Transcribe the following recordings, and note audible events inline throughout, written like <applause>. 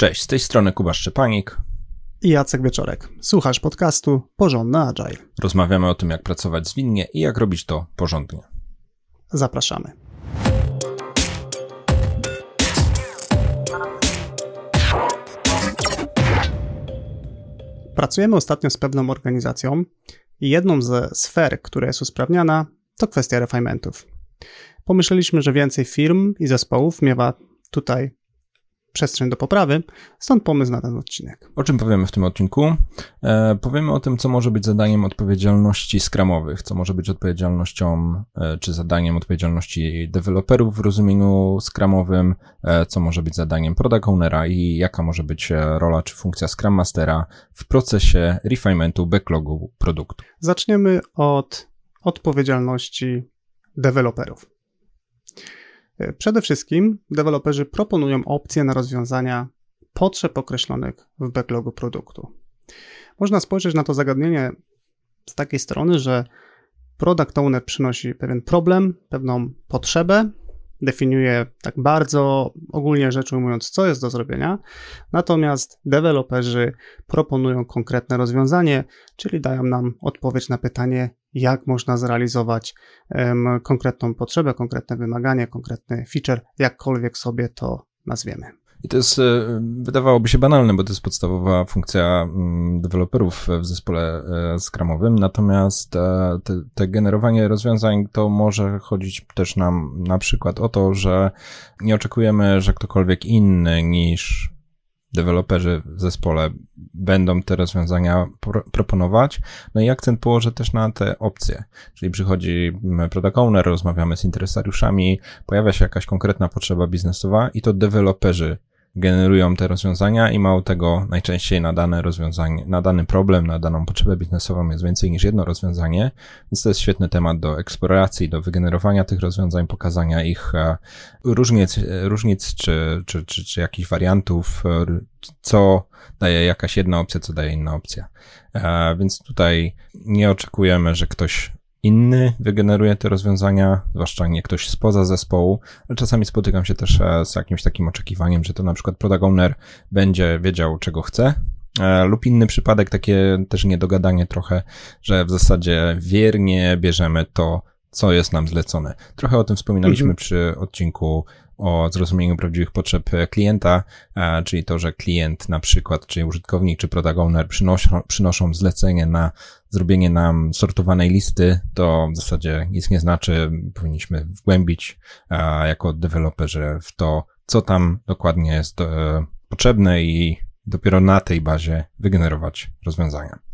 Cześć, z tej strony Kuba Szczepanik i Jacek Wieczorek. Słuchasz podcastu Porządny Agile. Rozmawiamy o tym, jak pracować zwinnie i jak robić to porządnie. Zapraszamy. Pracujemy ostatnio z pewną organizacją i jedną ze sfer, która jest usprawniana, to kwestia refinementów. Pomyśleliśmy, że więcej firm i zespołów miewa tutaj przestrzeń do poprawy, stąd pomysł na ten odcinek. O czym powiemy w tym odcinku? E, powiemy o tym, co może być zadaniem odpowiedzialności skramowych, co może być odpowiedzialnością e, czy zadaniem odpowiedzialności deweloperów w rozumieniu skramowym, e, co może być zadaniem product ownera i jaka może być e, rola czy funkcja Scrum Mastera w procesie refinementu backlogu produktu. Zaczniemy od odpowiedzialności deweloperów. Przede wszystkim deweloperzy proponują opcje na rozwiązania potrzeb określonych w backlogu produktu. Można spojrzeć na to zagadnienie z takiej strony, że product owner przynosi pewien problem, pewną potrzebę, definiuje tak bardzo ogólnie rzecz ujmując, co jest do zrobienia, natomiast deweloperzy proponują konkretne rozwiązanie, czyli dają nam odpowiedź na pytanie, jak można zrealizować um, konkretną potrzebę, konkretne wymaganie, konkretny feature, jakkolwiek sobie to nazwiemy. I to jest, e, wydawałoby się banalne, bo to jest podstawowa funkcja mm, deweloperów w zespole e, skramowym, natomiast e, te, te, generowanie rozwiązań to może chodzić też nam na przykład o to, że nie oczekujemy, że ktokolwiek inny niż deweloperzy w zespole będą te rozwiązania pro proponować. No i akcent położę też na te opcje. Czyli przychodzi product owner, rozmawiamy z interesariuszami, pojawia się jakaś konkretna potrzeba biznesowa i to deweloperzy generują te rozwiązania i mało tego, najczęściej na dane rozwiązanie, na dany problem, na daną potrzebę biznesową jest więcej niż jedno rozwiązanie, więc to jest świetny temat do eksploracji, do wygenerowania tych rozwiązań, pokazania ich e, różnic, różnic czy, czy, czy, czy jakichś wariantów, e, co daje jakaś jedna opcja, co daje inna opcja. E, więc tutaj nie oczekujemy, że ktoś inny wygeneruje te rozwiązania, zwłaszcza nie ktoś spoza zespołu, ale czasami spotykam się też e, z jakimś takim oczekiwaniem, że to na przykład product owner będzie wiedział, czego chce, e, lub inny przypadek, takie też niedogadanie trochę, że w zasadzie wiernie bierzemy to, co jest nam zlecone. Trochę o tym wspominaliśmy mhm. przy odcinku o zrozumieniu prawdziwych potrzeb klienta, czyli to, że klient na przykład, czy użytkownik, czy product owner przynoszą, przynoszą zlecenie na zrobienie nam sortowanej listy, to w zasadzie nic nie znaczy. Powinniśmy wgłębić jako deweloperzy w to, co tam dokładnie jest e, potrzebne i dopiero na tej bazie wygenerować rozwiązania.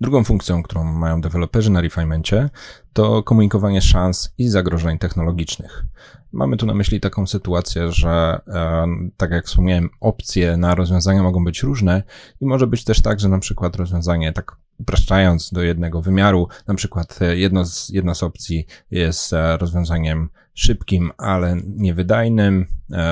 Drugą funkcją, którą mają deweloperzy na refinemencie, to komunikowanie szans i zagrożeń technologicznych. Mamy tu na myśli taką sytuację, że e, tak jak wspomniałem, opcje na rozwiązania mogą być różne i może być też tak, że na przykład rozwiązanie, tak upraszczając do jednego wymiaru, na przykład e, jedno z, jedna z opcji jest e, rozwiązaniem szybkim, ale niewydajnym,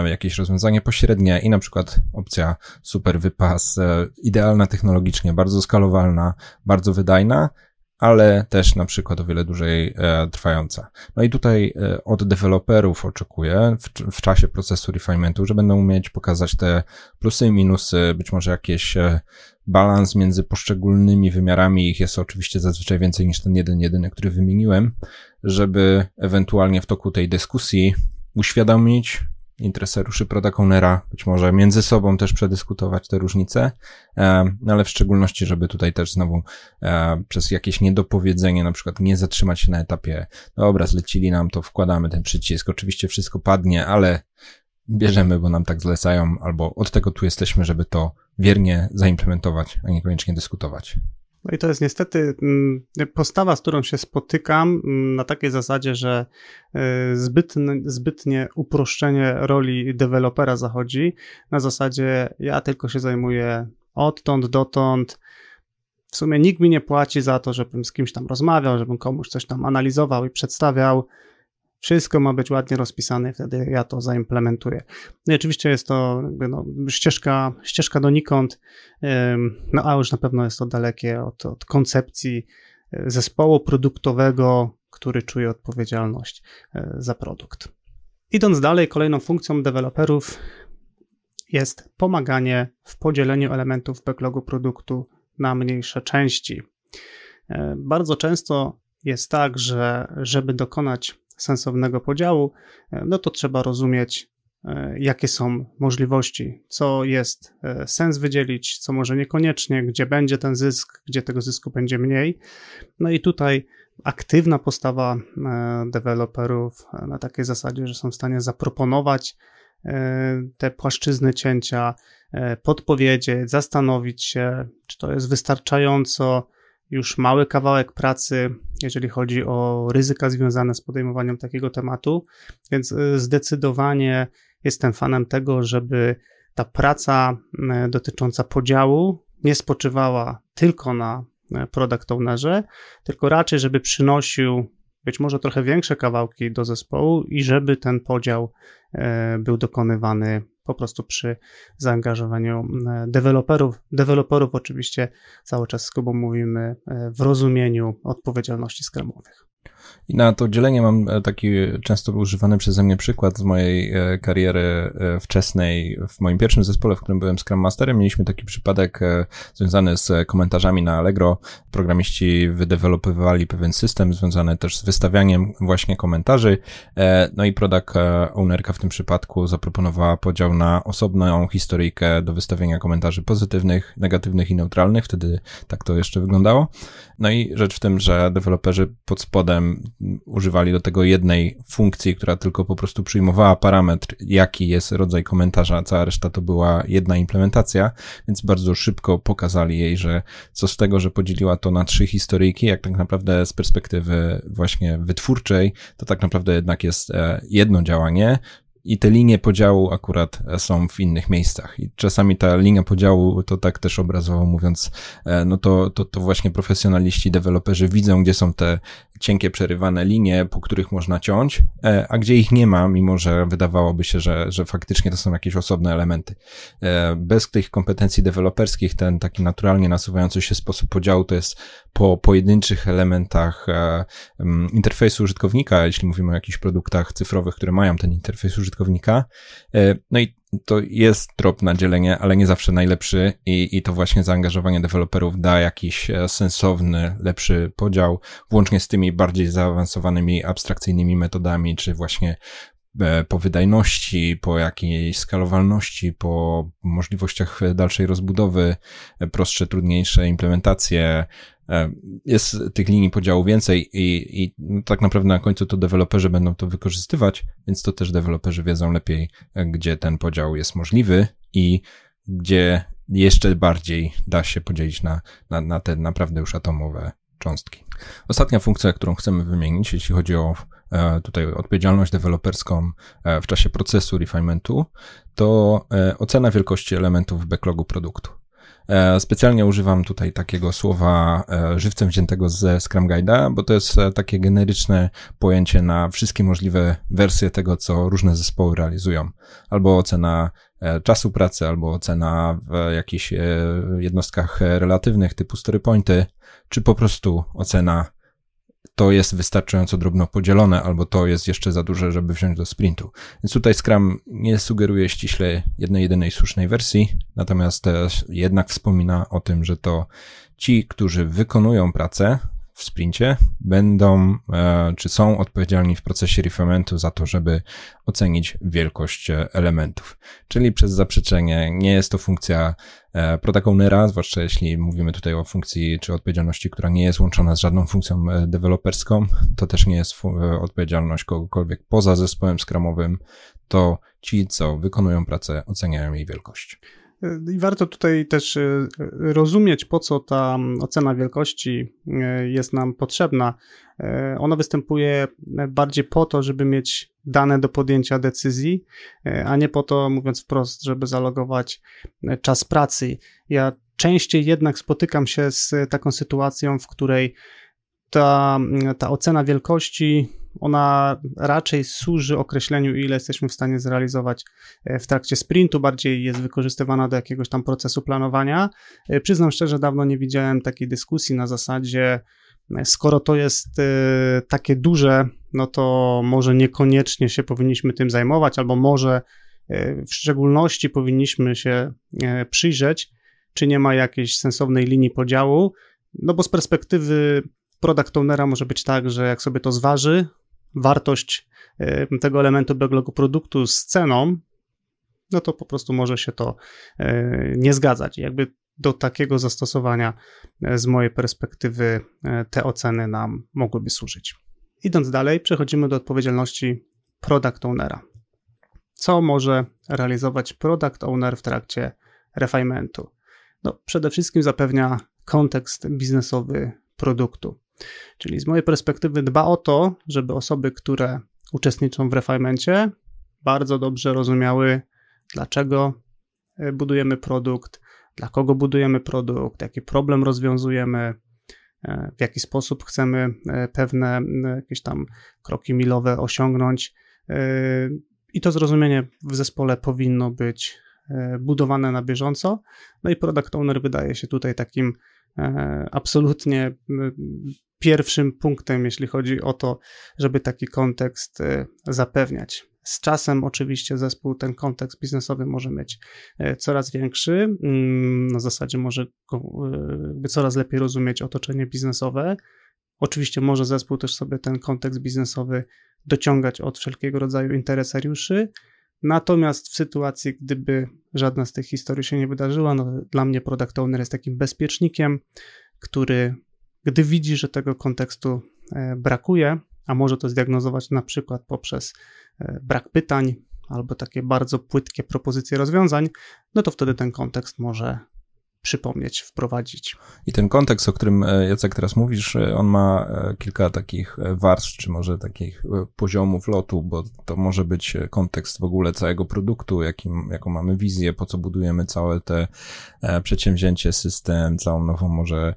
jakieś rozwiązanie pośrednie i na przykład opcja super wypas, idealna technologicznie, bardzo skalowalna, bardzo wydajna, ale też na przykład o wiele dłużej e, trwająca. No i tutaj e, od deweloperów oczekuję w, w, czasie procesu refinementu, że będą umieć pokazać te plusy i minusy, być może jakieś e, balans między poszczególnymi wymiarami, ich jest oczywiście zazwyczaj więcej niż ten jeden jedyny, który wymieniłem, żeby ewentualnie w toku tej dyskusji uświadomić interesariuszy product ownera, być może między sobą też przedyskutować te różnice, e, no ale w szczególności, żeby tutaj też znowu e, przez jakieś niedopowiedzenie na przykład nie zatrzymać się na etapie, dobra, zlecili nam to, wkładamy ten przycisk, oczywiście wszystko padnie, ale bierzemy, bo nam tak zlecają, albo od tego tu jesteśmy, żeby to wiernie zaimplementować, a niekoniecznie dyskutować. No i to jest niestety mm, postawa, z którą się spotykam mm, na takiej zasadzie, że e, zbytne, zbytnie uproszczenie roli dewelopera zachodzi. Na zasadzie ja tylko się zajmuję odtąd, dotąd. W sumie nikt mi nie płaci za to, żebym z kimś tam rozmawiał, żebym komuś coś tam analizował i przedstawiał. Wszystko ma być ładnie rozpisane, wtedy ja to zaimplementuję. No i oczywiście jest to no, ścieżka, ścieżka donikąd, no a już na pewno jest to dalekie od, od koncepcji e, zespołu produktowego, który czuje odpowiedzialność e, za produkt. Idąc dalej, kolejną funkcją deweloperów jest pomaganie w podzieleniu elementów backlogu produktu na mniejsze części. E, bardzo często jest tak, że żeby dokonać sensownego podziału, e, no to trzeba rozumieć, e, jakie są możliwości, co jest sens wydzielić, co może niekoniecznie, gdzie będzie ten zysk, gdzie tego zysku będzie mniej. No i tutaj aktywna postawa deweloperów na takiej zasadzie, że są w stanie zaproponować te płaszczyzny cięcia, podpowiedzieć, zastanowić się, czy to jest wystarczająco, już mały kawałek pracy, jeżeli chodzi o ryzyka związane z podejmowaniem takiego tematu, więc y, zdecydowanie jestem fanem tego, żeby ta praca y, dotycząca podziału nie spoczywała tylko na y, product ownerze, tylko raczej, żeby przynosił być może trochę większe kawałki do zespołu i żeby ten podział był dokonywany po prostu przy zaangażowaniu e, deweloperów. Deweloperów oczywiście cały czas z Kubą mówimy e, w rozumieniu odpowiedzialności skramowych. I na to dzielenie mam e, taki często używany przeze mnie przykład z mojej e, kariery e, wczesnej. W moim pierwszym zespole, w którym byłem Scrum Masterem, mieliśmy taki przypadek związany z komentarzami na Allegro. Programiści wydewelopowali pewien system związany też z wystawianiem właśnie komentarzy. No i product ownerka w tym przypadku zaproponowała podział na osobną historyjkę do wystawienia komentarzy pozytywnych, negatywnych i neutralnych. Wtedy tak to jeszcze wyglądało. No i rzecz w tym, że deweloperzy pod spodem używali do tego jednej funkcji, która tylko po prostu przyjmowała parametr, jaki jest rodzaj komentarza, cała reszta to była jedna implementacja, więc bardzo szybko pokazali jej, że co z tego, że podzieliła to na trzy historyjki, jak tak naprawdę z perspektywy właśnie wytwórczej, to tak naprawdę jednak jest e, jedno działanie, i te linie podziału akurat są w innych miejscach. I czasami ta linia podziału, to tak też obrazowo mówiąc, e, no to, to, to właśnie profesjonaliści, deweloperzy widzą, gdzie są te cienkie, przerywane linie, po których można ciąć, e, a gdzie ich nie ma, mimo że wydawałoby się, że, że faktycznie to są jakieś osobne elementy. E, bez tych kompetencji deweloperskich ten taki naturalnie nasuwający się sposób podziału to jest po pojedynczych elementach interfejsu użytkownika, jeśli mówimy o jakichś produktach cyfrowych, które mają ten interfejs użytkownika. E, no i to jest trop na dzielenie, ale nie zawsze najlepszy i, i to właśnie zaangażowanie deweloperów da jakiś e, sensowny, lepszy podział, włącznie z tymi bardziej zaawansowanymi, abstrakcyjnymi metodami, czy właśnie e, po wydajności, po jakiejś skalowalności, po możliwościach dalszej rozbudowy, prostsze, trudniejsze implementacje, E, jest tych linii podziału więcej i, i tak naprawdę na końcu to deweloperzy będą to wykorzystywać, więc to też deweloperzy wiedzą lepiej, e, gdzie ten podział jest możliwy i gdzie jeszcze bardziej da się podzielić na, na, na te naprawdę już atomowe cząstki. Ostatnia funkcja, którą chcemy wymienić, jeśli chodzi o e, tutaj odpowiedzialność deweloperską w czasie procesu refinementu, to ocena wielkości elementów backlogu produktu. E, specjalnie używam tutaj takiego słowa e, żywcem wziętego ze Scrum Guide'a, bo to jest e, takie generyczne pojęcie na wszystkie możliwe wersje tego, co różne zespoły realizują. Albo ocena czasu pracy, albo ocena w jakichś jednostkach relatywnych typu storypointy, czy po prostu ocena to jest wystarczająco drobno podzielone, albo to jest jeszcze za duże, żeby wziąć do sprintu. Więc tutaj Scrum nie sugeruje ściśle jednej, jedynej słusznej wersji, natomiast jednak wspomina o tym, że to ci, którzy wykonują pracę, w sprincie będą, e, czy są odpowiedzialni w procesie refinementu za to, żeby ocenić wielkość e, elementów. Czyli przez zaprzeczenie nie jest to funkcja e, product ownera, zwłaszcza jeśli mówimy tutaj o funkcji czy odpowiedzialności, która nie jest łączona z żadną funkcją deweloperską, to też nie jest odpowiedzialność kogokolwiek poza zespołem skramowym, to ci, co wykonują pracę, oceniają jej wielkość. I warto tutaj też e, rozumieć, po co ta ocena wielkości e, jest nam potrzebna. E, ona występuje bardziej po to, żeby mieć dane do podjęcia decyzji, a nie po to, mówiąc wprost, żeby zalogować czas pracy. Ja częściej jednak spotykam się z taką sytuacją, w której ta, ta ocena wielkości ona raczej służy określeniu, ile jesteśmy w stanie zrealizować e, w trakcie sprintu, bardziej jest wykorzystywana do jakiegoś tam procesu planowania. E, przyznam szczerze, dawno nie widziałem takiej dyskusji na zasadzie, e, skoro to jest takie duże, no to może niekoniecznie się powinniśmy tym zajmować, albo może w szczególności powinniśmy się przyjrzeć, czy nie ma jakiejś sensownej linii podziału, no bo z perspektywy product ownera może być tak, że jak sobie to zważy, wartość tego elementu backlogu produktu z ceną, no to po prostu może się to nie zgadzać. Jakby do takiego zastosowania z mojej perspektywy te oceny nam mogłyby służyć. Idąc dalej, przechodzimy do odpowiedzialności product ownera. Co może realizować product owner w trakcie refinementu? No, przede wszystkim zapewnia kontekst biznesowy produktu. Czyli z mojej perspektywy dba o to, żeby osoby, które uczestniczą w refinemencie, bardzo dobrze rozumiały, dlaczego e, budujemy produkt, dla kogo budujemy produkt, jaki problem rozwiązujemy, E, w jaki sposób chcemy e, pewne jakieś tam kroki milowe osiągnąć. I to zrozumienie w zespole powinno być budowane na bieżąco. No i product owner wydaje się tutaj takim absolutnie pierwszym punktem, jeśli chodzi o to, żeby taki kontekst zapewniać. Z czasem oczywiście zespół ten kontekst biznesowy może mieć e, coraz większy, mm, na zasadzie może e, coraz lepiej rozumieć otoczenie biznesowe. Oczywiście może zespół też sobie ten kontekst biznesowy dociągać od wszelkiego rodzaju interesariuszy, Natomiast w sytuacji, gdyby żadna z tych historii się nie wydarzyła, no dla mnie product owner jest takim bezpiecznikiem, który, gdy widzi, że tego kontekstu e, brakuje, a może to zdiagnozować na przykład poprzez e, brak pytań albo takie bardzo płytkie propozycje rozwiązań, no to wtedy ten kontekst może przypomnieć, wprowadzić. I ten kontekst, o którym e, Jacek teraz mówisz, e, on ma kilka takich warstw, czy może takich poziomów lotu, bo to może być kontekst w ogóle całego produktu, jakim, jaką mamy wizję, po co budujemy całe te przedsięwzięcie, system, całą nową może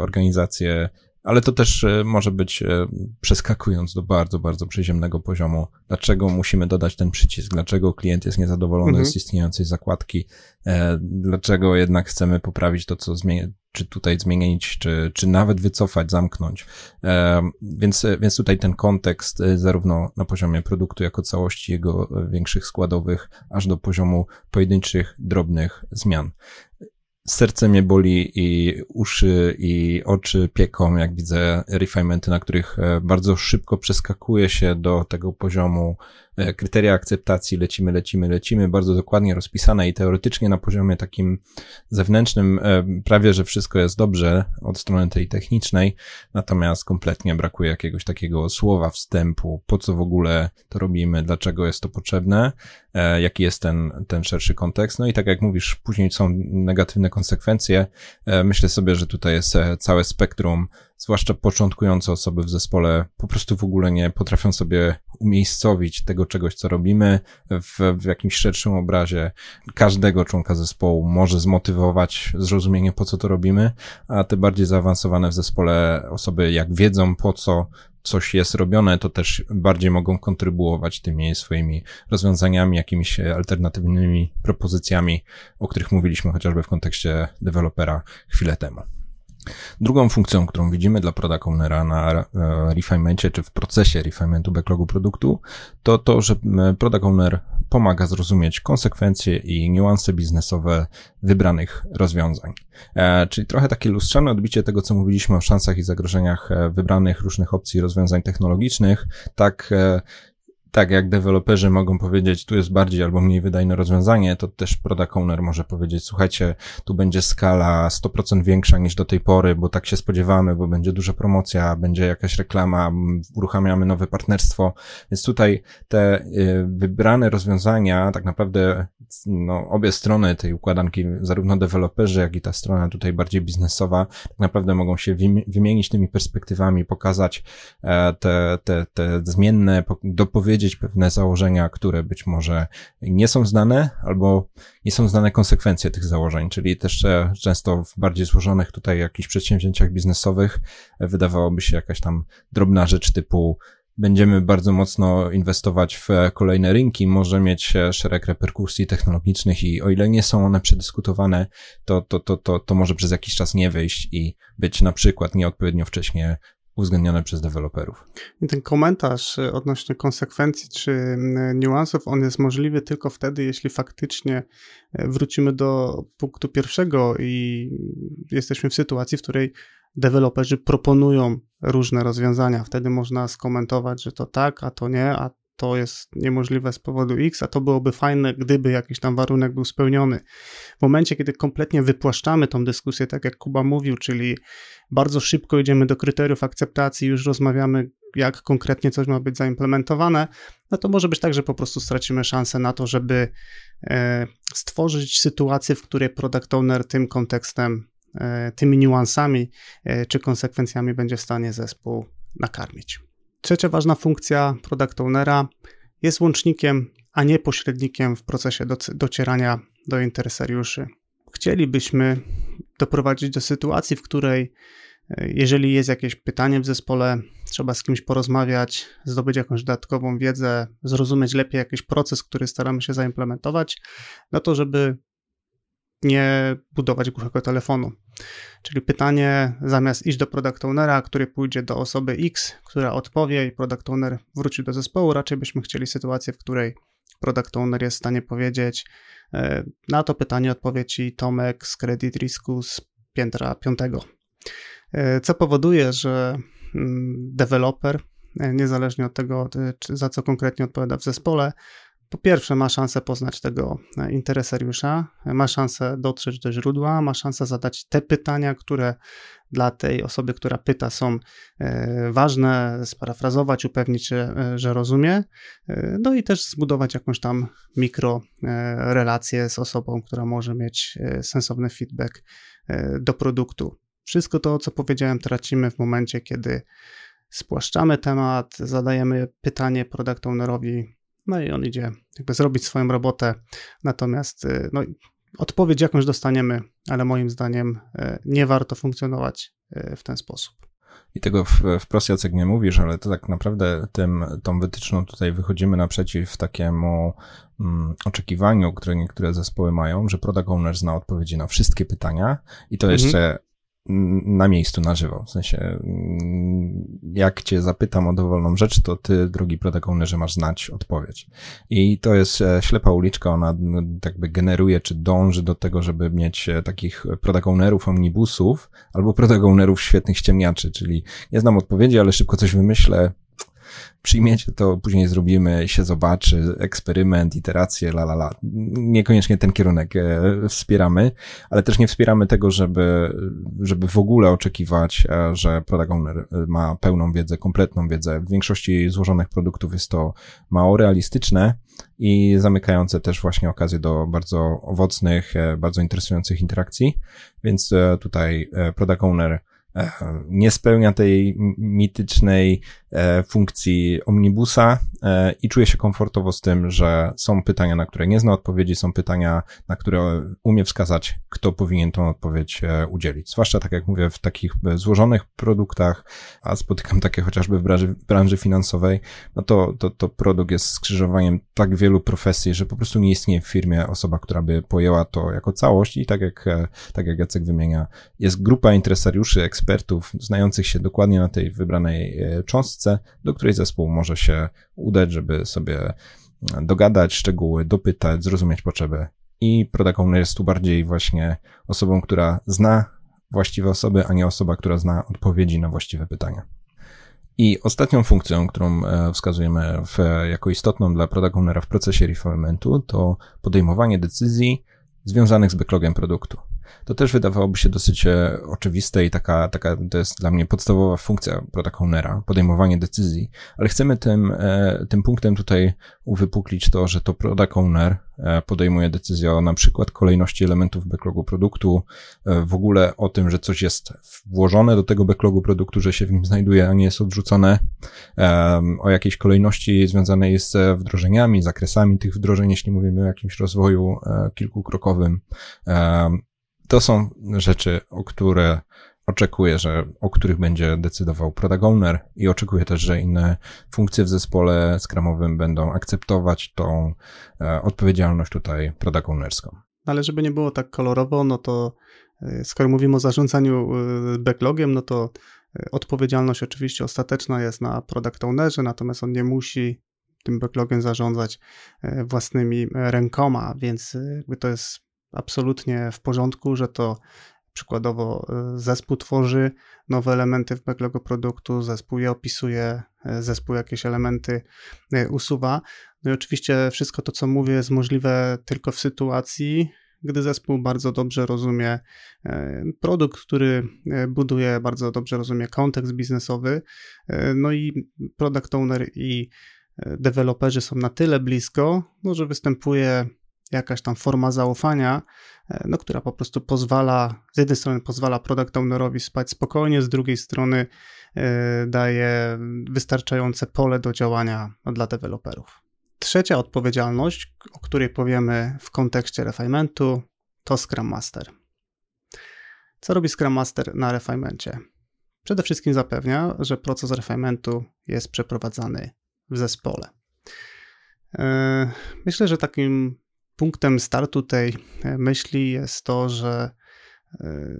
organizację ale to też e, może być e, przeskakując do bardzo, bardzo przyziemnego poziomu. Dlaczego musimy dodać ten przycisk? Dlaczego klient jest niezadowolony mhm. z istniejącej zakładki? E, dlaczego jednak chcemy poprawić to, co zmieni, czy tutaj zmienić, czy, czy nawet wycofać, zamknąć. Więc, więc tutaj ten kontekst zarówno na poziomie produktu jako całości, jego większych składowych, aż do poziomu pojedynczych, drobnych zmian serce mnie boli i uszy i oczy pieką, jak widzę refinementy, na których e, bardzo szybko przeskakuje się do tego poziomu kryteria akceptacji, lecimy, lecimy, lecimy, bardzo dokładnie rozpisane i teoretycznie na poziomie takim zewnętrznym e, prawie, że wszystko jest dobrze od strony tej technicznej, natomiast kompletnie brakuje jakiegoś takiego słowa wstępu, po co w ogóle to robimy, dlaczego jest to potrzebne, e, jaki jest ten, ten szerszy kontekst. No i tak jak mówisz, później są negatywne konsekwencje. Myślę sobie, że tutaj jest całe spektrum zwłaszcza początkujące osoby w zespole, po prostu w ogóle nie potrafią sobie umiejscowić tego czegoś, co robimy w, w jakimś szerszym obrazie. Każdego członka zespołu może zmotywować zrozumienie, po co to robimy, a te bardziej zaawansowane w zespole osoby, jak wiedzą, po co coś jest robione, to też bardziej mogą kontrybuować tymi swoimi rozwiązaniami, jakimiś alternatywnymi propozycjami, o których mówiliśmy chociażby w kontekście dewelopera chwilę temu. Drugą funkcją, którą widzimy dla product ownera na e, refinementie czy w procesie refinementu backlogu produktu, to to, że product owner pomaga zrozumieć konsekwencje i niuanse biznesowe wybranych rozwiązań. E, czyli trochę takie lustrzane odbicie tego, co mówiliśmy o szansach i zagrożeniach e, wybranych różnych opcji rozwiązań technologicznych, tak tak jak deweloperzy mogą powiedzieć, tu jest bardziej albo mniej wydajne rozwiązanie, to też product owner może powiedzieć, słuchajcie, tu będzie skala 100% większa niż do tej pory, bo tak się spodziewamy, bo będzie duża promocja, będzie jakaś reklama, uruchamiamy nowe partnerstwo, więc tutaj te y, wybrane rozwiązania, tak naprawdę no, obie strony tej układanki, zarówno deweloperzy, jak i ta strona tutaj bardziej biznesowa, tak naprawdę mogą się wymienić tymi perspektywami, pokazać e, te, te, te zmienne, dopowiedzieć pewne założenia, które być może nie są znane, albo nie są znane konsekwencje tych założeń, czyli też e, często w bardziej złożonych tutaj jakichś przedsięwzięciach biznesowych e, wydawałoby się jakaś tam drobna rzecz typu będziemy bardzo mocno inwestować w kolejne rynki, może mieć szereg reperkusji technologicznych i o ile nie są one przedyskutowane, to, to, to, to, to może przez jakiś czas nie wyjść i być na przykład nieodpowiednio wcześnie uwzględnione przez deweloperów. I ten komentarz odnośnie konsekwencji czy niuansów, on jest możliwy tylko wtedy, jeśli faktycznie wrócimy do punktu pierwszego i jesteśmy w sytuacji, w której deweloperzy proponują różne rozwiązania. Wtedy można skomentować, że to tak, a to nie, a to jest niemożliwe z powodu X, a to byłoby fajne, gdyby jakiś tam warunek był spełniony. W momencie, kiedy kompletnie wypłaszczamy tą dyskusję, tak jak Kuba mówił, czyli bardzo szybko idziemy do kryteriów akceptacji, już rozmawiamy, jak konkretnie coś ma być zaimplementowane, no to może być tak, że po prostu stracimy szansę na to, żeby e, stworzyć sytuację, w której product owner tym kontekstem, e, tymi niuansami e, czy konsekwencjami będzie w stanie zespół nakarmić. Trzecia ważna funkcja product ownera jest łącznikiem, a nie pośrednikiem w procesie docierania do interesariuszy. Chcielibyśmy doprowadzić do sytuacji, w której e, jeżeli jest jakieś pytanie w zespole, trzeba z kimś porozmawiać, zdobyć jakąś dodatkową wiedzę, zrozumieć lepiej jakiś proces, który staramy się zaimplementować, no to żeby nie budować głuchego telefonu. Czyli pytanie zamiast iść do product ownera, który pójdzie do osoby X, która odpowie i product owner wróci do zespołu, raczej byśmy chcieli sytuację, w której product owner jest w stanie powiedzieć e, na to pytanie odpowie ci Tomek z Credit Risku z piętra piątego. E, co powoduje, że mm, deweloper, e, niezależnie od tego, za co konkretnie odpowiada w zespole, po pierwsze ma szansę poznać tego e, interesariusza, ma szansę dotrzeć do źródła, ma szansę zadać te pytania, które dla tej osoby, która pyta, są e, ważne, sparafrazować, upewnić się, e, że rozumie, no i też zbudować jakąś tam mikro relację z osobą, która może mieć sensowny feedback do produktu. Wszystko to, co powiedziałem, tracimy w momencie, kiedy spłaszczamy temat, zadajemy pytanie product ownerowi, no i on idzie jakby zrobić swoją robotę. Natomiast y, no, odpowiedź jakąś dostaniemy, ale moim zdaniem y, nie warto funkcjonować y, w ten sposób. I tego wprost Jacek nie mówisz, ale to tak naprawdę tym, tą wytyczną tutaj wychodzimy naprzeciw takiemu mm, oczekiwaniu, które niektóre zespoły mają, że product owner zna odpowiedzi na wszystkie pytania i to mhm. jeszcze na miejscu, na żywo. W sensie, mm, jak cię zapytam o dowolną rzecz, to ty, product ownerze, masz znać odpowiedź. I to jest e, ślepa uliczka, ona jakby generuje, czy dąży do tego, żeby mieć e, takich product ownerów omnibusów, albo product ownerów świetnych ściemniaczy, czyli nie znam odpowiedzi, ale szybko coś wymyślę, przyjmiecie to, później zrobimy, się zobaczy, eksperyment, iteracje, la, la, la. Niekoniecznie ten kierunek e, wspieramy, ale też nie wspieramy tego, żeby, żeby w ogóle oczekiwać, e, że product owner e, ma pełną wiedzę, kompletną wiedzę. W większości złożonych produktów jest to mało realistyczne i zamykające też właśnie okazję do bardzo owocnych, bardzo interesujących interakcji, więc tutaj product owner nie spełnia tej mitycznej funkcji omnibusa e, i czuję się komfortowo z tym, że są pytania, na które nie zna odpowiedzi, są pytania, na które umie wskazać, kto powinien tą odpowiedź e, udzielić. Zwłaszcza, tak jak mówię, w takich złożonych produktach, a spotykam takie chociażby w branży, branży finansowej, no to, to, to produkt jest skrzyżowaniem tak wielu profesji, że po prostu nie istnieje w firmie osoba, która by pojęła to jako całość i tak jak, tak jak Jacek wymienia, jest grupa interesariuszy, ekspertów, znających się dokładnie na tej wybranej cząstce, do której zespół może się udać, żeby sobie dogadać szczegóły, dopytać, zrozumieć potrzeby. I product owner jest tu bardziej właśnie osobą, która zna właściwe osoby, a nie osoba, która zna odpowiedzi na właściwe pytania. I ostatnią funkcją, którą e, wskazujemy w, jako istotną dla product ownera w procesie refinementu, to podejmowanie decyzji związanych z backlogiem produktu. To też wydawałoby się dosyć e, oczywiste i taka, taka to jest dla mnie podstawowa funkcja product ownera, podejmowanie decyzji, ale chcemy tym, e, tym punktem tutaj uwypuklić to, że to product owner e, podejmuje decyzję o na przykład kolejności elementów backlogu produktu, w ogóle o tym, że coś jest włożone do tego backlogu produktu, że się w nim znajduje, a nie jest odrzucone, o jakiejś kolejności związanej z wdrożeniami, zakresami tych wdrożeń, jeśli mówimy o jakimś rozwoju kilkukrokowym, to są rzeczy, o które oczekuję, że, o których będzie decydował product owner i oczekuję też, że inne funkcje w zespole skramowym będą akceptować tą e, odpowiedzialność tutaj product ownerską. Ale żeby nie było tak kolorowo, no to e, skoro mówimy o zarządzaniu e, backlogiem, no to Odpowiedzialność oczywiście ostateczna jest na product ownerze, natomiast on nie musi tym backlogiem zarządzać własnymi rękoma, więc to jest absolutnie w porządku, że to Przykładowo e, zespół tworzy nowe elementy w backlogu produktu, zespół je opisuje, e, zespół jakieś elementy e, usuwa. No i oczywiście wszystko to, co mówię, jest możliwe tylko w sytuacji, gdy zespół bardzo dobrze rozumie produkt, który buduje, bardzo dobrze rozumie kontekst biznesowy, no i product owner i deweloperzy są na tyle blisko, no, że występuje jakaś tam forma zaufania, e, no, która po prostu pozwala, z jednej strony pozwala product ownerowi spać spokojnie, z drugiej strony e, daje wystarczające pole do działania dla deweloperów. Trzecia odpowiedzialność, o której powiemy w kontekście refinementu, to Scrum Master. Co robi Scrum Master na refinemencie? Przede wszystkim zapewnia, że proces refinementu jest przeprowadzany w zespole. E, myślę, że takim punktem startu tej e, myśli jest to, że e,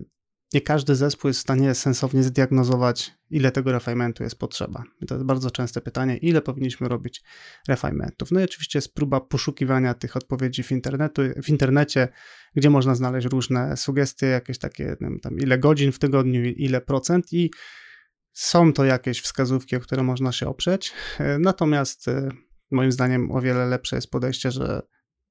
nie każdy zespół jest w stanie sensownie zdiagnozować, ile tego refinementu jest potrzeba. I to jest bardzo częste pytanie, ile powinniśmy robić refinementów. No i oczywiście jest próba poszukiwania tych odpowiedzi w, internetu, w internecie, gdzie można znaleźć różne sugestie, jakieś takie, wiem, tam ile godzin w tygodniu, ile procent i są to jakieś wskazówki, o które można się oprzeć. E, natomiast moim zdaniem o wiele lepsze jest podejście, że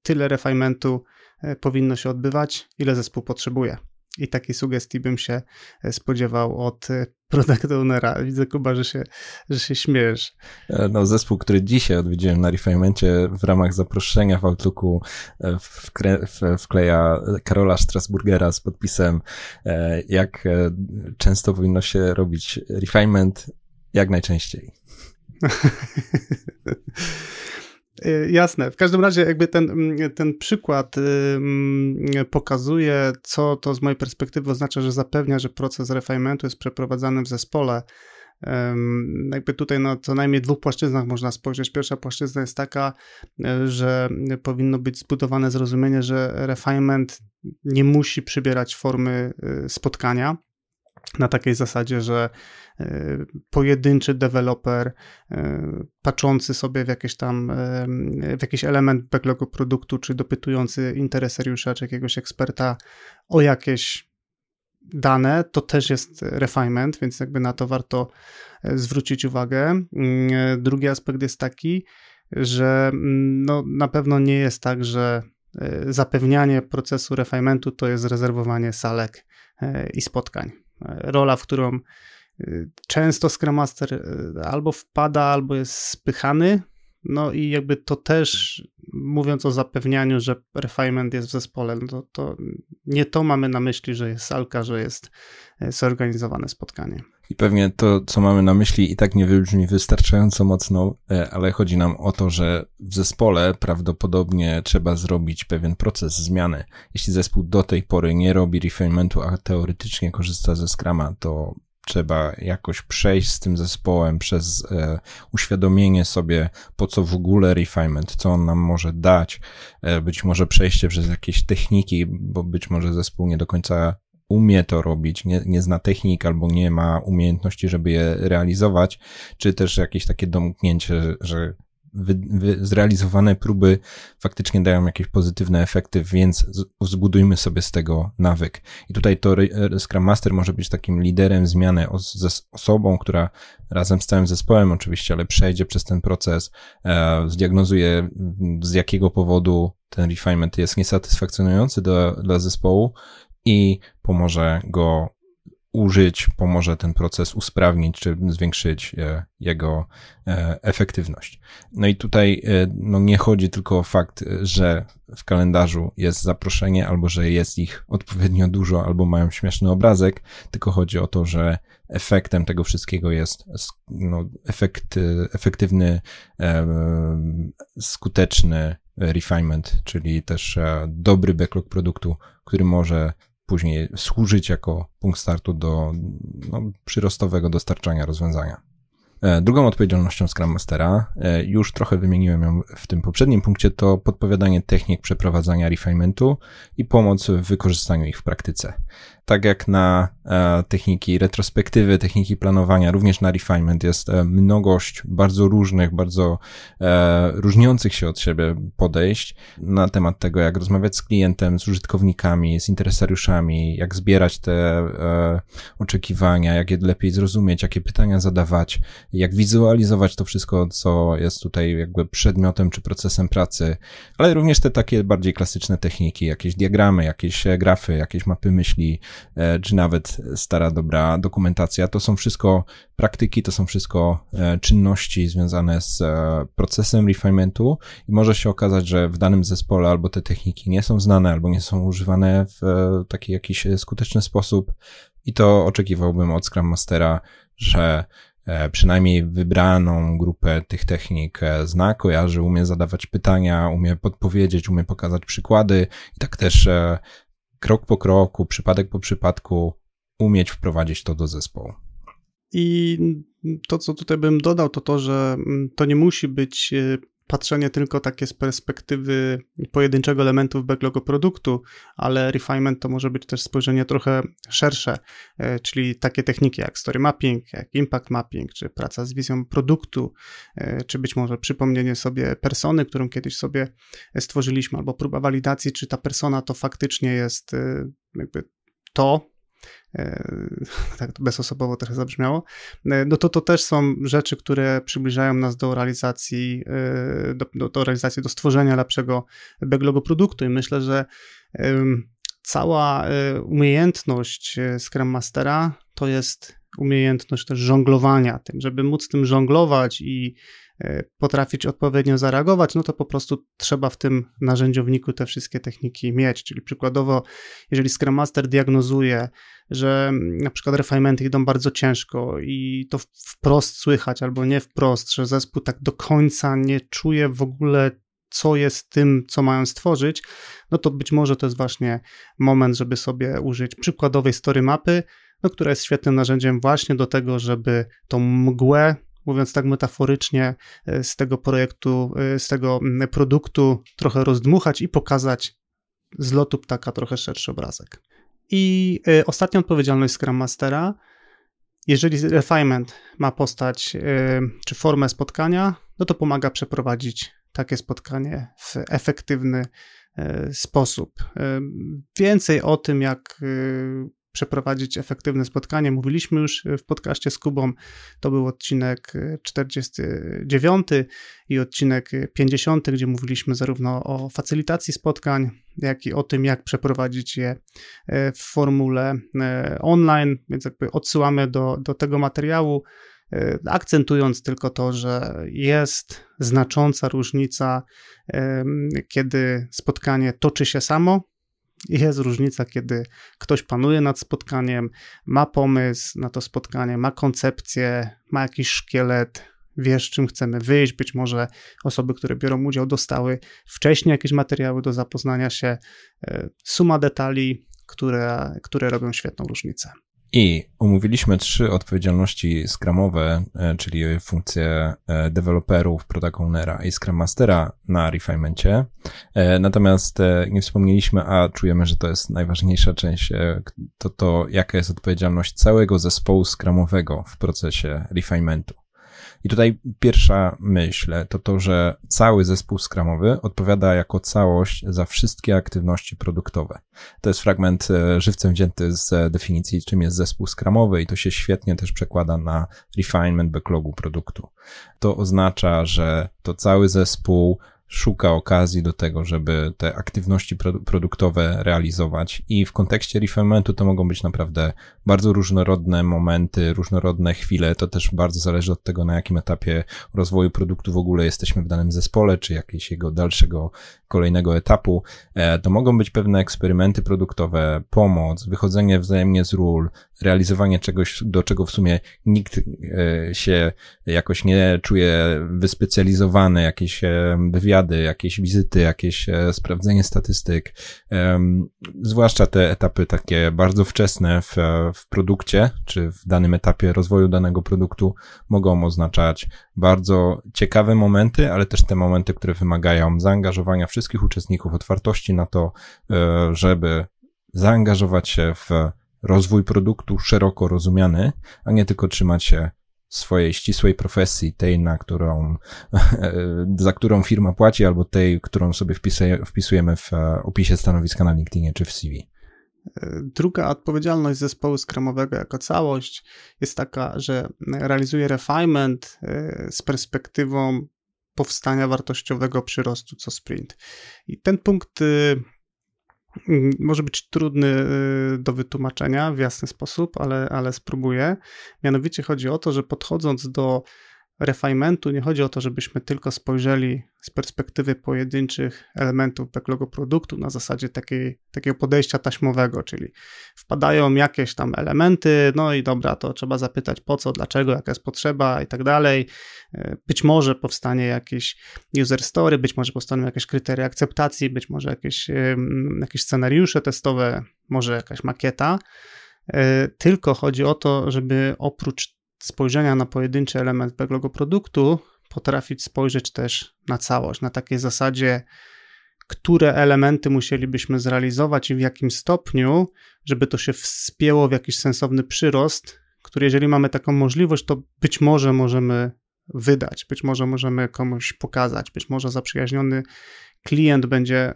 tyle refinementu e, powinno się odbywać, ile zespół potrzebuje. I takiej sugestii bym się e, spodziewał od e, product ownera. Widzę, Kuba, że się, że się śmiejesz. No, zespół, który dzisiaj odwiedziłem na refinemencie w ramach zaproszenia w Outlooku wkle, wkleja Karola Strasburgera z podpisem jak często powinno się robić refinement, jak najczęściej. <laughs> Y, jasne. W każdym razie jakby ten, mm, ten przykład mm, pokazuje, co to z mojej perspektywy oznacza, że zapewnia, że proces refinementu jest przeprowadzany w zespole. Jakby tutaj na co najmniej dwóch płaszczyznach można spojrzeć. Pierwsza płaszczyzna jest taka, e, że powinno być zbudowane zrozumienie, że refinement nie musi przybierać formy y, spotkania na takiej zasadzie, że e, pojedynczy deweloper e, patrzący sobie w jakiś tam e, w jakiś element backlogu produktu, czy dopytujący interesariusza, czy jakiegoś eksperta o jakieś dane, to też jest refinement, więc jakby na to warto zwrócić uwagę. Mm, drugi aspekt jest taki, że mm, no, na pewno nie jest tak, że zapewnianie procesu refinementu to jest rezerwowanie salek i spotkań rola, w którą y, często Scrum Master y, albo wpada, albo jest spychany. No i jakby to też, mówiąc o zapewnianiu, że refinement jest w zespole, no to, to nie to mamy na myśli, że jest salka, że jest y, zorganizowane spotkanie. I pewnie to, co mamy na myśli, i tak nie wybrzmi wystarczająco mocno, e, ale chodzi nam o to, że w zespole prawdopodobnie trzeba zrobić pewien proces zmiany. Jeśli zespół do tej pory nie robi refinementu, a teoretycznie korzysta ze Scrama, to trzeba jakoś przejść z tym zespołem przez e, uświadomienie sobie, po co w ogóle refinement, co on nam może dać, e, być może przejście przez jakieś techniki, bo być może zespół nie do końca umie to robić, nie, nie zna technik albo nie ma umiejętności, żeby je realizować, czy też jakieś takie domknięcie, że wy, wy, zrealizowane próby faktycznie dają jakieś pozytywne efekty, więc zbudujmy sobie z tego nawyk. I tutaj to Scrum Master może być takim liderem zmiany ze osobą, która razem z całym zespołem oczywiście, ale przejdzie przez ten proces, e, zdiagnozuje z jakiego powodu ten refinement jest niesatysfakcjonujący do, dla zespołu i pomoże go użyć, pomoże ten proces usprawnić czy zwiększyć e, jego e, efektywność. No i tutaj e, no nie chodzi tylko o fakt, że w kalendarzu jest zaproszenie, albo że jest ich odpowiednio dużo, albo mają śmieszny obrazek, tylko chodzi o to, że efektem tego wszystkiego jest no, efekt, efektywny, skuteczny refinement, czyli też dobry backlog produktu, który może później służyć jako punkt startu do no, przyrostowego dostarczania rozwiązania. E, drugą odpowiedzialnością Scrum Mastera, e, już trochę wymieniłem ją w tym poprzednim punkcie, to podpowiadanie technik przeprowadzania refinementu i pomoc w wykorzystaniu ich w praktyce. Tak jak na e, techniki retrospektywy, techniki planowania, również na refinement jest e, mnogość bardzo różnych, bardzo e, różniących się od siebie podejść na temat tego, jak rozmawiać z klientem, z użytkownikami, z interesariuszami, jak zbierać te oczekiwania, jak je lepiej zrozumieć, jakie pytania zadawać, jak wizualizować to wszystko, co jest tutaj jakby przedmiotem czy procesem pracy, ale również te takie bardziej klasyczne techniki, jakieś diagramy, jakieś grafy, jakieś mapy myśli, czy nawet stara dobra dokumentacja. To są wszystko praktyki, to są wszystko e, czynności związane z procesem refinementu. I może się okazać, że w danym zespole albo te techniki nie są znane, albo nie są używane w taki jakiś skuteczny sposób. I to oczekiwałbym od Scrum Mastera, że E, przynajmniej wybraną grupę tych technik e, zna, kojarzy, umie zadawać pytania, umie podpowiedzieć, umie pokazać przykłady. I tak też e, krok po kroku, przypadek po przypadku umieć wprowadzić to do zespołu. I to, co tutaj bym dodał, to to, że mm, to nie musi być patrzenie tylko takie z perspektywy pojedynczego elementu w backlogu produktu, ale refinement to może być też spojrzenie trochę szersze, e, czyli takie techniki jak story mapping, jak impact mapping, czy praca z wizją produktu, e, czy być może przypomnienie sobie persony, którą kiedyś sobie stworzyliśmy, albo próba walidacji, czy ta persona to faktycznie jest e, jakby to, <laughs> tak to bezosobowo trochę zabrzmiało, e, no to to też są rzeczy, które przybliżają nas do realizacji, e, do, do, do realizacji, do stworzenia lepszego backlogu produktu. I myślę, że cała umiejętność Scrum Mastera to jest umiejętność też żonglowania tym, żeby móc tym żonglować i E, potrafić odpowiednio zareagować, no to po prostu trzeba w tym narzędziowniku te wszystkie techniki mieć. Czyli przykładowo, jeżeli Scrum Master diagnozuje, że na przykład refinementy idą bardzo ciężko i to wprost słychać albo nie wprost, że zespół tak do końca nie czuje w ogóle co jest tym, co mają stworzyć, no to być może to jest właśnie moment, żeby sobie użyć przykładowej story mapy, no, która jest świetnym narzędziem właśnie do tego, żeby tą mgłę mówiąc tak metaforycznie, e, z tego projektu, e, z tego produktu trochę rozdmuchać i pokazać z lotu ptaka trochę szerszy obrazek. I e, ostatnia odpowiedzialność Scrum Mastera, jeżeli refinement ma postać czy formę spotkania, no to pomaga przeprowadzić takie spotkanie w efektywny sposób. Więcej o tym, jak przeprowadzić efektywne spotkanie. Mówiliśmy już w podcaście z Kubą, to był odcinek 49 i odcinek 50, gdzie mówiliśmy zarówno o facylitacji spotkań, jak i o tym, jak przeprowadzić je e, w formule e, online, więc jakby odsyłamy do, do tego materiału e, akcentując tylko to, że jest znacząca różnica, kiedy spotkanie toczy się samo, jest różnica, kiedy ktoś panuje nad spotkaniem, ma pomysł na to spotkanie, ma koncepcję, ma jakiś szkielet, wiesz, czym chcemy wyjść. Być może osoby, które biorą udział, dostały wcześniej jakieś materiały do zapoznania się. E, suma detali, które, które robią świetną różnicę. I umówiliśmy trzy odpowiedzialności skramowe, e, czyli funkcje e, deweloperów, product ownera i scrum mastera na refinemencie. E, natomiast nie wspomnieliśmy, a czujemy, że to jest najważniejsza część, to to, jaka jest odpowiedzialność całego zespołu skramowego w procesie refinementu. I tutaj pierwsza myśl to to, że cały zespół skramowy odpowiada jako całość za wszystkie aktywności produktowe. To jest fragment e, żywcem wzięty z e, definicji, czym jest zespół skramowy i to się świetnie też przekłada na refinement backlogu produktu. To oznacza, że to cały zespół szuka okazji do tego, żeby te aktywności produktowe realizować. I w kontekście refinementu to mogą być naprawdę bardzo różnorodne momenty, różnorodne chwile, to też bardzo zależy od tego, na jakim etapie rozwoju produktu w ogóle jesteśmy w danym zespole, czy jakiegoś jego dalszego, kolejnego etapu. E, to mogą być pewne eksperymenty produktowe, pomoc, wychodzenie wzajemnie z ról, realizowanie czegoś, do czego w sumie nikt e, się jakoś nie czuje wyspecjalizowany, jakieś e, wywiady, jakieś wizyty, jakieś sprawdzenie statystyk, zwłaszcza te etapy takie bardzo wczesne w, w produkcie, czy w danym etapie rozwoju danego produktu mogą oznaczać bardzo ciekawe momenty, ale też te momenty, które wymagają zaangażowania wszystkich uczestników, otwartości na to, żeby zaangażować się w rozwój produktu szeroko rozumiany, a nie tylko trzymać się swojej ścisłej profesji, tej, na którą, <laughs> za którą firma płaci, albo tej, którą sobie wpisuje, wpisujemy w opisie stanowiska na LinkedInie czy w CV. Druga odpowiedzialność zespołu skramowego jako całość jest taka, że realizuje refinement e, z perspektywą powstania wartościowego przyrostu co sprint. I ten punkt y, może być trudny y, do wytłumaczenia w jasny sposób, ale, ale spróbuję. Mianowicie chodzi o to, że podchodząc do refinementu nie chodzi o to, żebyśmy tylko spojrzeli z perspektywy pojedynczych elementów backlogu produktu na zasadzie takiej, takiego podejścia taśmowego, czyli wpadają jakieś tam elementy, no i dobra, to trzeba zapytać po co, dlaczego, jaka jest potrzeba i tak dalej. E, być może powstanie jakiś user story, być może powstaną jakieś kryteria akceptacji, być może jakieś, jakieś scenariusze testowe, może jakaś makieta. E, tylko chodzi o to, żeby oprócz spojrzenia na pojedynczy element backlogu produktu, potrafić spojrzeć też na całość, na takiej zasadzie, które elementy musielibyśmy zrealizować i w jakim stopniu, żeby to się wspięło w jakiś sensowny przyrost, który jeżeli mamy taką możliwość, to być może możemy wydać, być może możemy komuś pokazać, być może zaprzyjaźniony klient będzie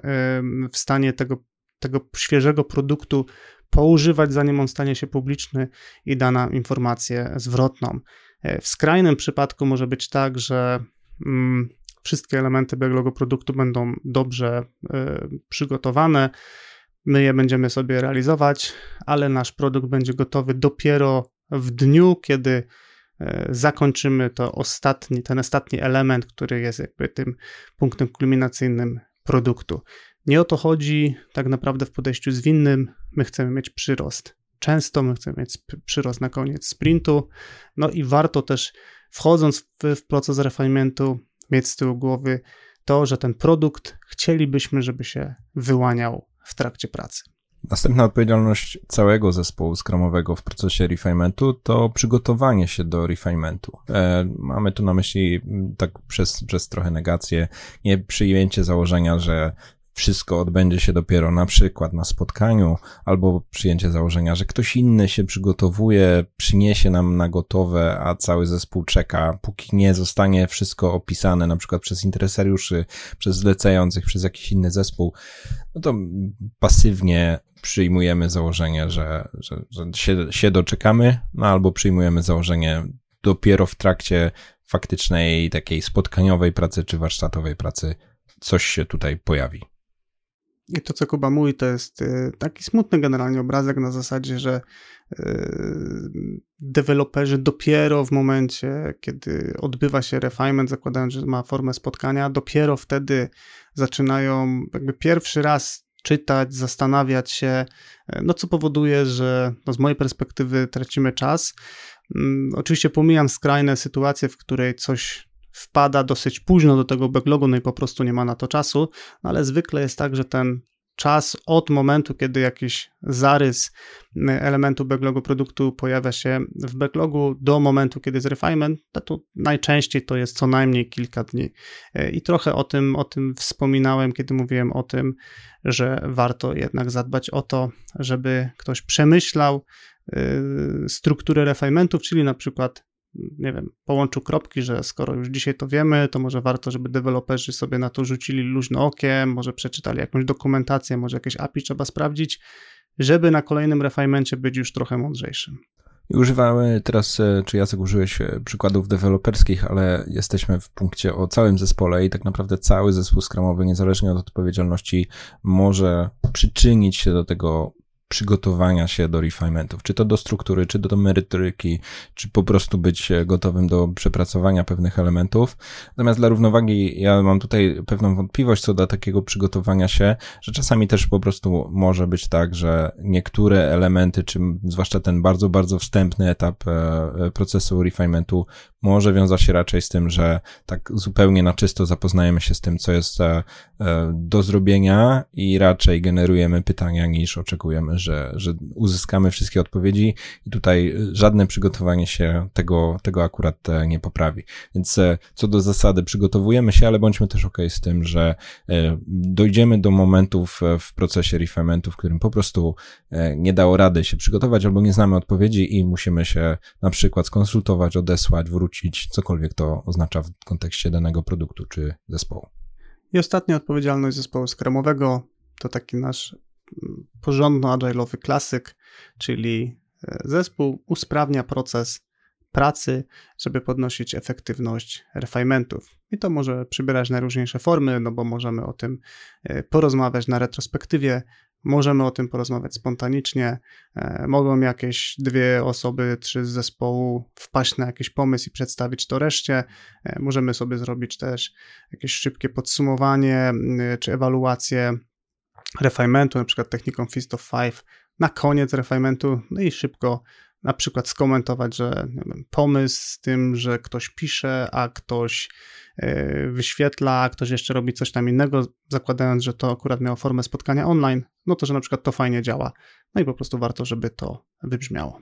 w stanie tego, tego świeżego produktu poużywać, zanim on stanie się publiczny i da nam informację zwrotną. E, w skrajnym przypadku może być tak, że mm, wszystkie elementy backlogu produktu będą dobrze y, przygotowane, my je będziemy sobie realizować, ale nasz produkt będzie gotowy dopiero w dniu, kiedy y, zakończymy to ostatni, ten ostatni element, który jest jakby tym punktem kulminacyjnym produktu. Nie o to chodzi tak naprawdę w podejściu zwinnym. My chcemy mieć przyrost. Często my chcemy mieć przyrost na koniec sprintu. No i warto też, wchodząc w, w proces refinementu, mieć z tyłu głowy to, że ten produkt chcielibyśmy, żeby się wyłaniał w trakcie pracy. Następna odpowiedzialność całego zespołu skramowego w procesie refinementu to przygotowanie się do refinementu. E, mamy tu na myśli tak przez, przez trochę negację, nie przyjęcie założenia, że wszystko odbędzie się dopiero na przykład na spotkaniu, albo przyjęcie założenia, że ktoś inny się przygotowuje, przyniesie nam na gotowe, a cały zespół czeka, póki nie zostanie wszystko opisane, na przykład przez interesariuszy, przez zlecających, przez jakiś inny zespół, no to pasywnie przyjmujemy założenie, że, że, że się, się doczekamy, no albo przyjmujemy założenie dopiero w trakcie faktycznej takiej spotkaniowej pracy czy warsztatowej pracy coś się tutaj pojawi. I to, co Kuba mówi, to jest y, taki smutny generalnie obrazek na zasadzie, że y, deweloperzy dopiero w momencie, kiedy odbywa się refinement, zakładając, że ma formę spotkania, dopiero wtedy zaczynają jakby pierwszy raz czytać, zastanawiać się, y, no co powoduje, że no z mojej perspektywy tracimy czas. Mm, oczywiście pomijam skrajne sytuacje, w której coś wpada dosyć późno do tego backlogu, no i po prostu nie ma na to czasu, no ale zwykle jest tak, że ten czas od momentu, kiedy jakiś zarys elementu backlogu produktu pojawia się w backlogu, do momentu, kiedy jest refinement, to najczęściej to jest co najmniej kilka dni. I trochę o tym, o tym wspominałem, kiedy mówiłem o tym, że warto jednak zadbać o to, żeby ktoś przemyślał y, strukturę refinementów, czyli na przykład nie wiem, połączył kropki, że skoro już dzisiaj to wiemy, to może warto, żeby deweloperzy sobie na to rzucili luźno okiem, może przeczytali jakąś dokumentację, może jakieś API trzeba sprawdzić, żeby na kolejnym refinemencie być już trochę mądrzejszym. Używamy teraz, e, czy Jacek użyłeś e, przykładów deweloperskich, ale jesteśmy w punkcie o całym zespole i tak naprawdę cały zespół skramowy, niezależnie od odpowiedzialności, może przyczynić się do tego przygotowania się do refinementów, czy to do struktury, czy do, merytoryki, czy po prostu być gotowym do przepracowania pewnych elementów. Natomiast dla równowagi ja mam tutaj pewną wątpliwość co do takiego przygotowania się, że czasami też po prostu może być tak, że niektóre elementy, czy zwłaszcza ten bardzo, bardzo wstępny etap e, procesu refinementu może wiązać się raczej z tym, że tak zupełnie na czysto zapoznajemy się z tym, co jest e, e, do zrobienia i raczej generujemy pytania niż oczekujemy, że, że uzyskamy wszystkie odpowiedzi i tutaj żadne przygotowanie się tego, tego akurat e, nie poprawi. Więc co do zasady przygotowujemy się, ale bądźmy też ok z tym, że dojdziemy do momentów w procesie refinementu, w którym po prostu nie dało rady się przygotować albo nie znamy odpowiedzi i musimy się na przykład skonsultować, odesłać, wrócić, cokolwiek to oznacza w kontekście danego produktu czy zespołu. I ostatnia odpowiedzialność zespołu skramowego to taki nasz mm, porządno agile'owy klasyk, czyli e, zespół usprawnia proces pracy, żeby podnosić efektywność refinementów. I to może przybierać najróżniejsze formy, no bo możemy o tym e, porozmawiać na retrospektywie, Możemy o tym porozmawiać spontanicznie. E, mogą jakieś dwie osoby, trzy z zespołu wpaść na jakiś pomysł i przedstawić to reszcie. E, możemy sobie zrobić też jakieś szybkie podsumowanie czy ewaluację refinementu, na przykład techniką Fist of Five na koniec refinementu, no i szybko na przykład skomentować, że wiem, pomysł z tym, że ktoś pisze, a ktoś yy, wyświetla, a ktoś jeszcze robi coś tam innego, zakładając, że to akurat miało formę spotkania online, no to, że na przykład to fajnie działa. No i po prostu warto, żeby to wybrzmiało.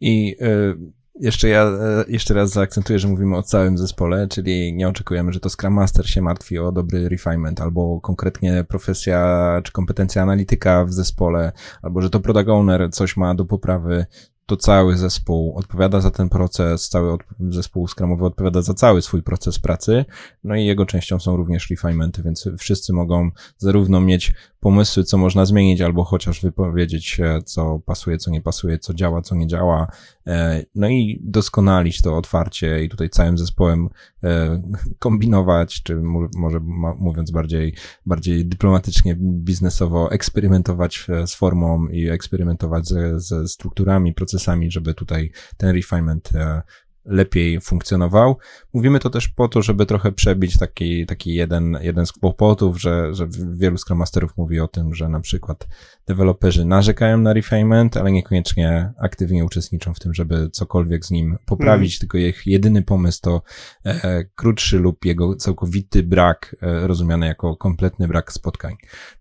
I yy, jeszcze ja e, jeszcze raz zaakcentuję, że mówimy o całym zespole, czyli nie oczekujemy, że to Scrum Master się martwi o dobry refinement, albo konkretnie profesja czy kompetencja analityka w zespole, albo że to product owner coś ma do poprawy to cały zespół odpowiada za ten proces, cały zespół skramowy odpowiada za cały swój proces pracy, no i jego częścią są również refinementy, więc wszyscy mogą zarówno mieć pomysły, co można zmienić, albo chociaż wypowiedzieć, co pasuje, co nie pasuje, co działa, co nie działa, e, no i doskonalić to otwarcie i tutaj całym zespołem e, kombinować, czy może mówiąc bardziej, bardziej dyplomatycznie, biznesowo, eksperymentować z formą i eksperymentować ze, ze strukturami, procesami, żeby tutaj ten refinement e, lepiej funkcjonował. Mówimy to też po to, żeby trochę przebić taki, taki jeden, jeden z kłopotów, że, że wielu Scrum Masterów mówi o tym, że na przykład deweloperzy narzekają na refinement, ale niekoniecznie aktywnie uczestniczą w tym, żeby cokolwiek z nim poprawić, mm. tylko ich jedyny pomysł to e, krótszy lub jego całkowity brak, e, rozumiany jako kompletny brak spotkań.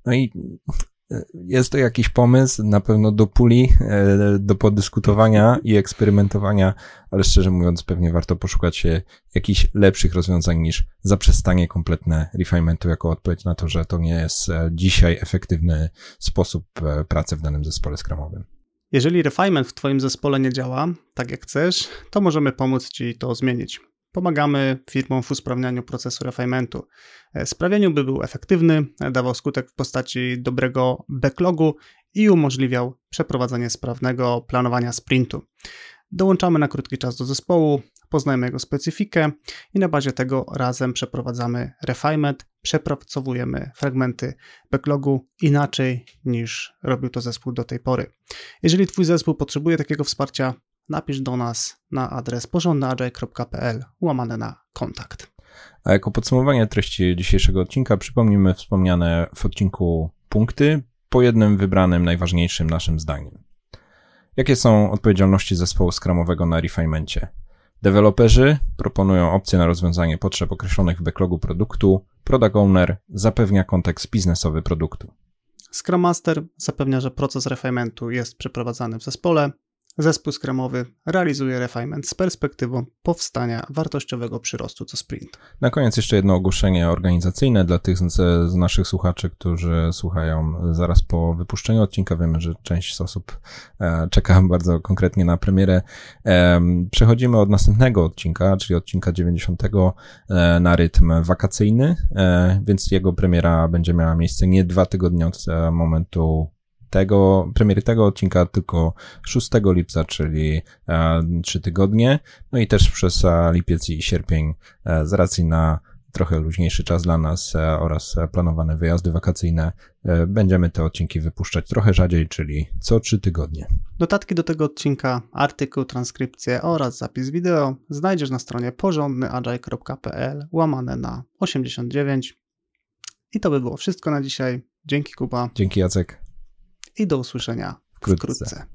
No i jest to jakiś pomysł, na pewno do puli, e, do podyskutowania i eksperymentowania, ale szczerze mówiąc, pewnie warto poszukać się jakichś lepszych rozwiązań niż zaprzestanie kompletne refinementu jako odpowiedź na to, że to nie jest e, dzisiaj efektywny sposób e, pracy w danym zespole skramowym. Jeżeli refinement w Twoim zespole nie działa tak jak chcesz, to możemy pomóc Ci to zmienić. Pomagamy firmom w usprawnianiu procesu refinementu, e, sprawianiu, by był efektywny, dawał skutek w postaci dobrego backlogu i umożliwiał przeprowadzenie sprawnego planowania sprintu. Dołączamy na krótki czas do zespołu, poznajemy jego specyfikę i na bazie tego razem przeprowadzamy refinement, przepracowujemy fragmenty backlogu inaczej niż robił to zespół do tej pory. Jeżeli Twój zespół potrzebuje takiego wsparcia, napisz do nas na adres porządnaagile.pl łamane na kontakt. A jako podsumowanie treści dzisiejszego odcinka przypomnimy wspomniane w odcinku punkty po jednym wybranym najważniejszym naszym zdaniem. Jakie są odpowiedzialności zespołu skramowego na refinemencie? Deweloperzy proponują opcje na rozwiązanie potrzeb określonych w backlogu produktu, product owner zapewnia kontekst biznesowy produktu. Scrum Master zapewnia, że proces refinementu jest przeprowadzany w zespole, Zespół skremowy realizuje refinement z perspektywą powstania wartościowego przyrostu co sprint. Na koniec jeszcze jedno ogłoszenie organizacyjne dla tych z, naszych słuchaczy, którzy słuchają zaraz po wypuszczeniu odcinka. Wiemy, że część osób e, czeka bardzo konkretnie na premierę. E, przechodzimy od następnego odcinka, czyli odcinka 90 e, na rytm wakacyjny, więc jego premiera będzie miała miejsce nie dwa tygodnie od momentu tego, premiery tego odcinka tylko 6 lipca, czyli e, 3 tygodnie, no i też przez e, lipiec i sierpień e, z racji na trochę luźniejszy czas dla nas e, oraz planowane wyjazdy wakacyjne, e, będziemy te odcinki wypuszczać trochę rzadziej, czyli co 3 tygodnie. Dodatki do tego odcinka, artykuł, transkrypcję oraz zapis wideo znajdziesz na stronie porządnyagile.pl łamane na 89. I to by było wszystko na dzisiaj. Dzięki Kuba. Dzięki Jacek i do usłyszenia wkrótce. wkrótce.